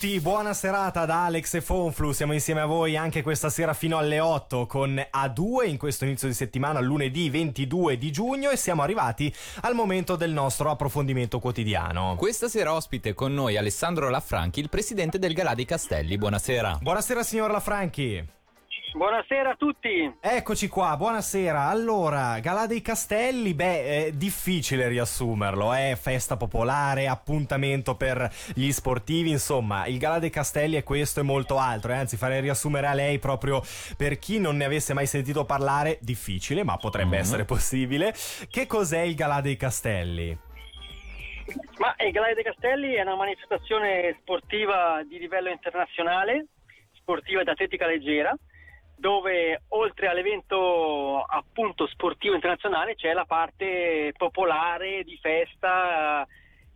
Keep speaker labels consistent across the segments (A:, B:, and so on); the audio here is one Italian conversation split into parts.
A: tutti, buona serata da Alex e Fonflu, siamo insieme a voi anche questa sera fino alle 8 con A2 in questo inizio di settimana, lunedì 22 di giugno e siamo arrivati al momento del nostro approfondimento quotidiano.
B: Questa sera ospite con noi Alessandro Lafranchi, il presidente del Galà dei Castelli, buonasera.
A: Buonasera signor Lafranchi.
C: Buonasera a tutti.
A: Eccoci qua, buonasera. Allora, Galà dei Castelli, beh, è difficile riassumerlo, è eh? festa popolare, appuntamento per gli sportivi, insomma, il Galà dei Castelli è questo e molto altro, eh? anzi farei riassumere a lei proprio per chi non ne avesse mai sentito parlare, difficile, ma potrebbe mm-hmm. essere possibile. Che cos'è il Galà dei Castelli?
C: Ma il Galà dei Castelli è una manifestazione sportiva di livello internazionale, sportiva ed atletica leggera dove oltre all'evento appunto sportivo internazionale c'è la parte popolare di festa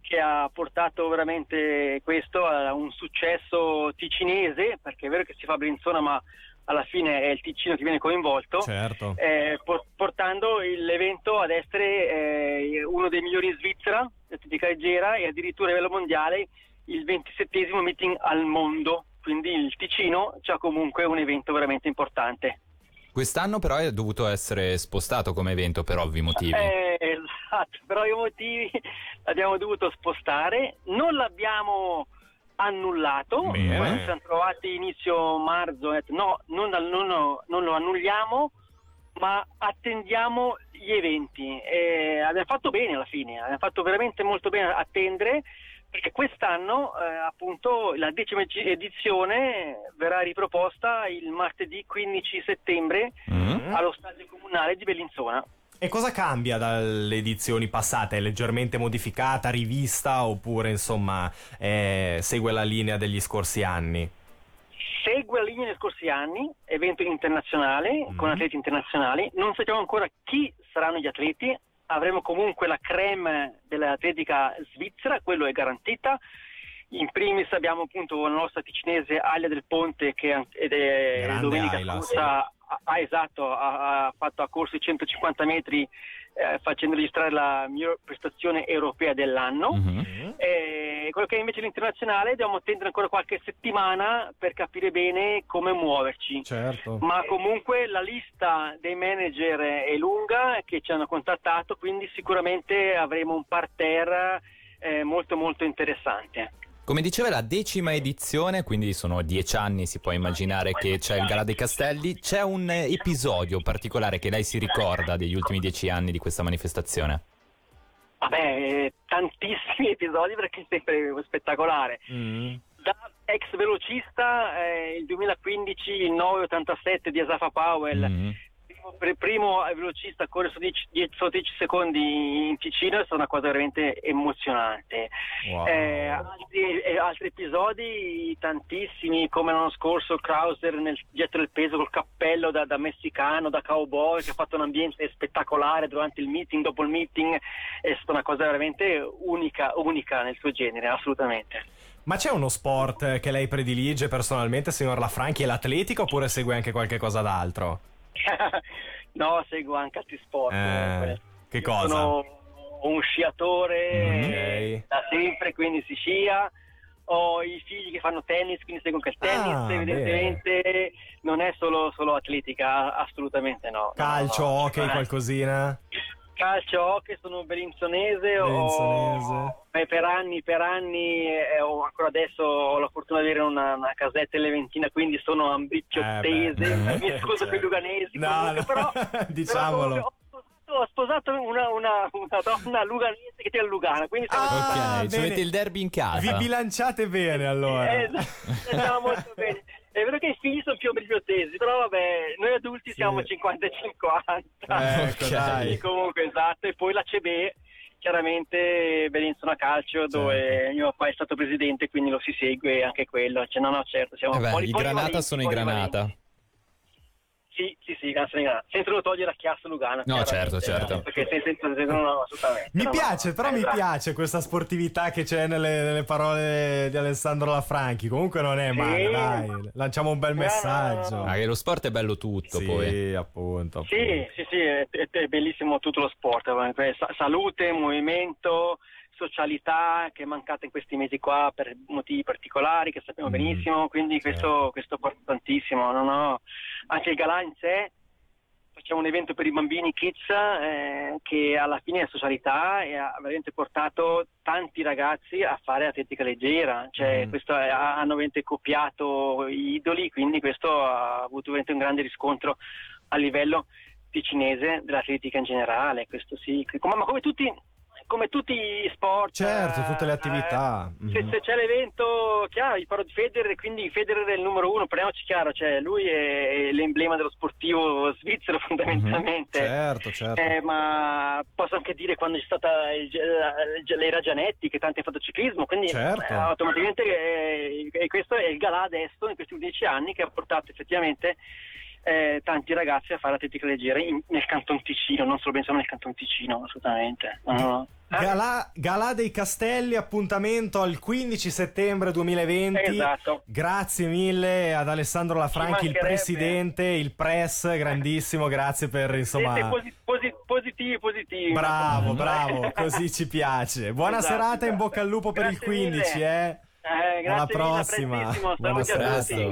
C: che ha portato veramente questo a un successo ticinese, perché è vero che si fa Brinzona ma alla fine è il Ticino che viene coinvolto,
A: certo.
C: eh, portando l'evento ad essere eh, uno dei migliori in Svizzera, l'atletica leggera e addirittura a livello mondiale il 27 meeting al mondo quindi il Ticino c'ha comunque un evento veramente importante.
B: Quest'anno però è dovuto essere spostato come evento per ovvi motivi.
C: Eh, esatto, per ovvi motivi l'abbiamo dovuto spostare, non l'abbiamo annullato,
A: Bene.
C: Poi ci siamo trovati inizio marzo, detto, no, non, non, non, lo annulliamo, ma attendiamo gli eventi. E abbiamo fatto bene alla fine, abbiamo fatto veramente molto bene attendere perché quest'anno eh, appunto la decima edizione verrà riproposta il martedì 15 settembre mm. allo stadio comunale di Bellinzona.
A: E cosa cambia dalle edizioni passate? È leggermente modificata, rivista oppure insomma eh, segue la linea degli scorsi anni?
C: Segue la linea degli scorsi anni, evento internazionale mm. con atleti internazionali. Non sappiamo ancora chi saranno gli atleti, avremo comunque la creme dell'atletica svizzera, quello è garantita. In primis abbiamo appunto la nostra ticinese Alia del Ponte che ed è
A: Grande
C: domenica
A: Ayla,
C: scorsa sì. ha, esatto, ha, ha, fatto a corso i 150 metri eh, facendo registrare la miglior prestazione europea dell'anno. Mm-hmm. E quello che è invece l'internazionale dobbiamo attendere ancora qualche settimana per capire bene come muoverci.
A: Certo.
C: Ma comunque la lista dei manager è lunga che ci hanno contattato, quindi sicuramente avremo un parterre eh, molto molto interessante.
B: Come diceva la decima edizione, quindi sono dieci anni, si può immaginare che c'è il Gala dei Castelli, c'è un episodio particolare che lei si ricorda degli ultimi dieci anni di questa manifestazione?
C: Vabbè, tantissimi episodi perché è sempre spettacolare. Mm. Da ex velocista, eh, il 2015 il 987 di Asafa Powell, mm primo, primo velocista a correre su 10, 10, secondi in Ticino è stata una cosa veramente emozionante.
A: Wow.
C: Eh, altri, eh, altri, episodi, tantissimi, come l'anno scorso Krauser nel dietro del peso col cappello da, da, messicano, da cowboy, che ha fatto un ambiente spettacolare durante il meeting, dopo il meeting, è stata una cosa veramente unica, unica nel suo genere, assolutamente.
A: Ma c'è uno sport che lei predilige personalmente, signor Lafranchi? È l'atletica oppure segue anche qualche cosa d'altro?
C: No, seguo anche altri sport.
A: Eh, che cosa?
C: Sono un sciatore
A: mm, okay.
C: da sempre, quindi si scia. Ho i figli che fanno tennis, quindi seguo anche il tennis. Ah, evidentemente bene. non è solo, solo, atletica, assolutamente no.
A: Calcio,
C: no,
A: hockey, qualcosina?
C: calcio hockey sono berinzonese, Ho, per anni, per anni eh, ancora adesso ho la fortuna di avere una, una casetta eleventina quindi sono ambicciottese
A: eh
C: mi scuso per i luganesi
A: no, comunque, no. però diciamolo
C: però, ho sposato una, una, una, donna luganese che tiene a Lugana. Quindi
B: ah, ok, ci avete il derby in casa.
A: Vi bilanciate bene allora.
C: Eh, esatto, molto bene. È vero che i figli sono più obbligiottesi, però vabbè, noi adulti sì. siamo 50 e 50.
A: Eh, ecco, dai.
C: Comunque, esatto. E poi la CB, chiaramente Bellinzona Calcio, certo. dove mio papà è stato presidente, quindi lo si segue anche quello. Cioè, no, no, certo, siamo
B: eh beh, I Granata sono i Granata.
C: Sì, sì, sì, Ganza Lugana. Senza lo togliere la chiassa Lugana.
B: No, certo, certo.
C: Perché senza, senza, no, assolutamente.
A: Mi
C: no,
A: piace,
C: no,
A: però
C: esatto.
A: mi piace questa sportività che c'è nelle, nelle, parole di Alessandro Lafranchi. Comunque non è male, sì. dai. Lanciamo un bel messaggio.
B: Ah, che lo sport è bello tutto,
A: sì,
B: poi.
A: Appunto, appunto.
C: Sì, sì, sì, è, è, bellissimo tutto lo sport. Salute, movimento socialità che è mancata in questi mesi qua per motivi particolari che sappiamo
A: Mm,
C: benissimo, quindi questo,
A: certo.
C: questo porta tantissimo. non ho- Anche il galà in sé, facciamo un evento per i bambini kids eh, che alla fine è socialità e ha veramente portato tanti ragazzi a fare atletica leggera, cioè
A: Mm.
C: questo è- hanno veramente copiato gli idoli, quindi questo ha avuto veramente un grande riscontro a livello ticinese dell'atletica in generale, questo sì, ma come tutti, come tutti gli sport.
A: Certo,
C: eh,
A: tutte le attività.
C: eh, se,
A: Mhm.
C: se c'è l'evento, chiaro, io parlo di Federer, quindi Federer è il numero uno, parliamoci chiaro, cioè lui è l'emblema dello sportivo svizzero fondamentalmente.
A: Certo, certo.
C: Eh, ma posso anche dire quando c'è stata il, l'era Gianetti che tanti ha fatto ciclismo, quindi
A: Certo.
C: eh, automaticamente eh, e questo è il galà adesso in questi dieci anni che ha portato effettivamente eh, tanti ragazzi a fare atletica leggera in- nel Canton Ticino, non solo pensano nel Canton Ticino, assolutamente. No, no. Eh,
A: Galà, Galà dei Castelli, appuntamento al 15 settembre 2020.
C: Esatto.
A: Grazie mille ad Alessandro Lafranchi, il presidente, il press, grandissimo, grazie per insomma.
C: Posi- posi- positivi, positivi.
A: Bravo, bravo, così ci piace. Buona
C: Esatto,
A: serata, in
C: esatto.
A: bocca al lupo per il
C: Grazie mille.
A: 15, eh.
C: Eh, grazie
A: Alla prossima. Buona
B: serata.
C: Grazie.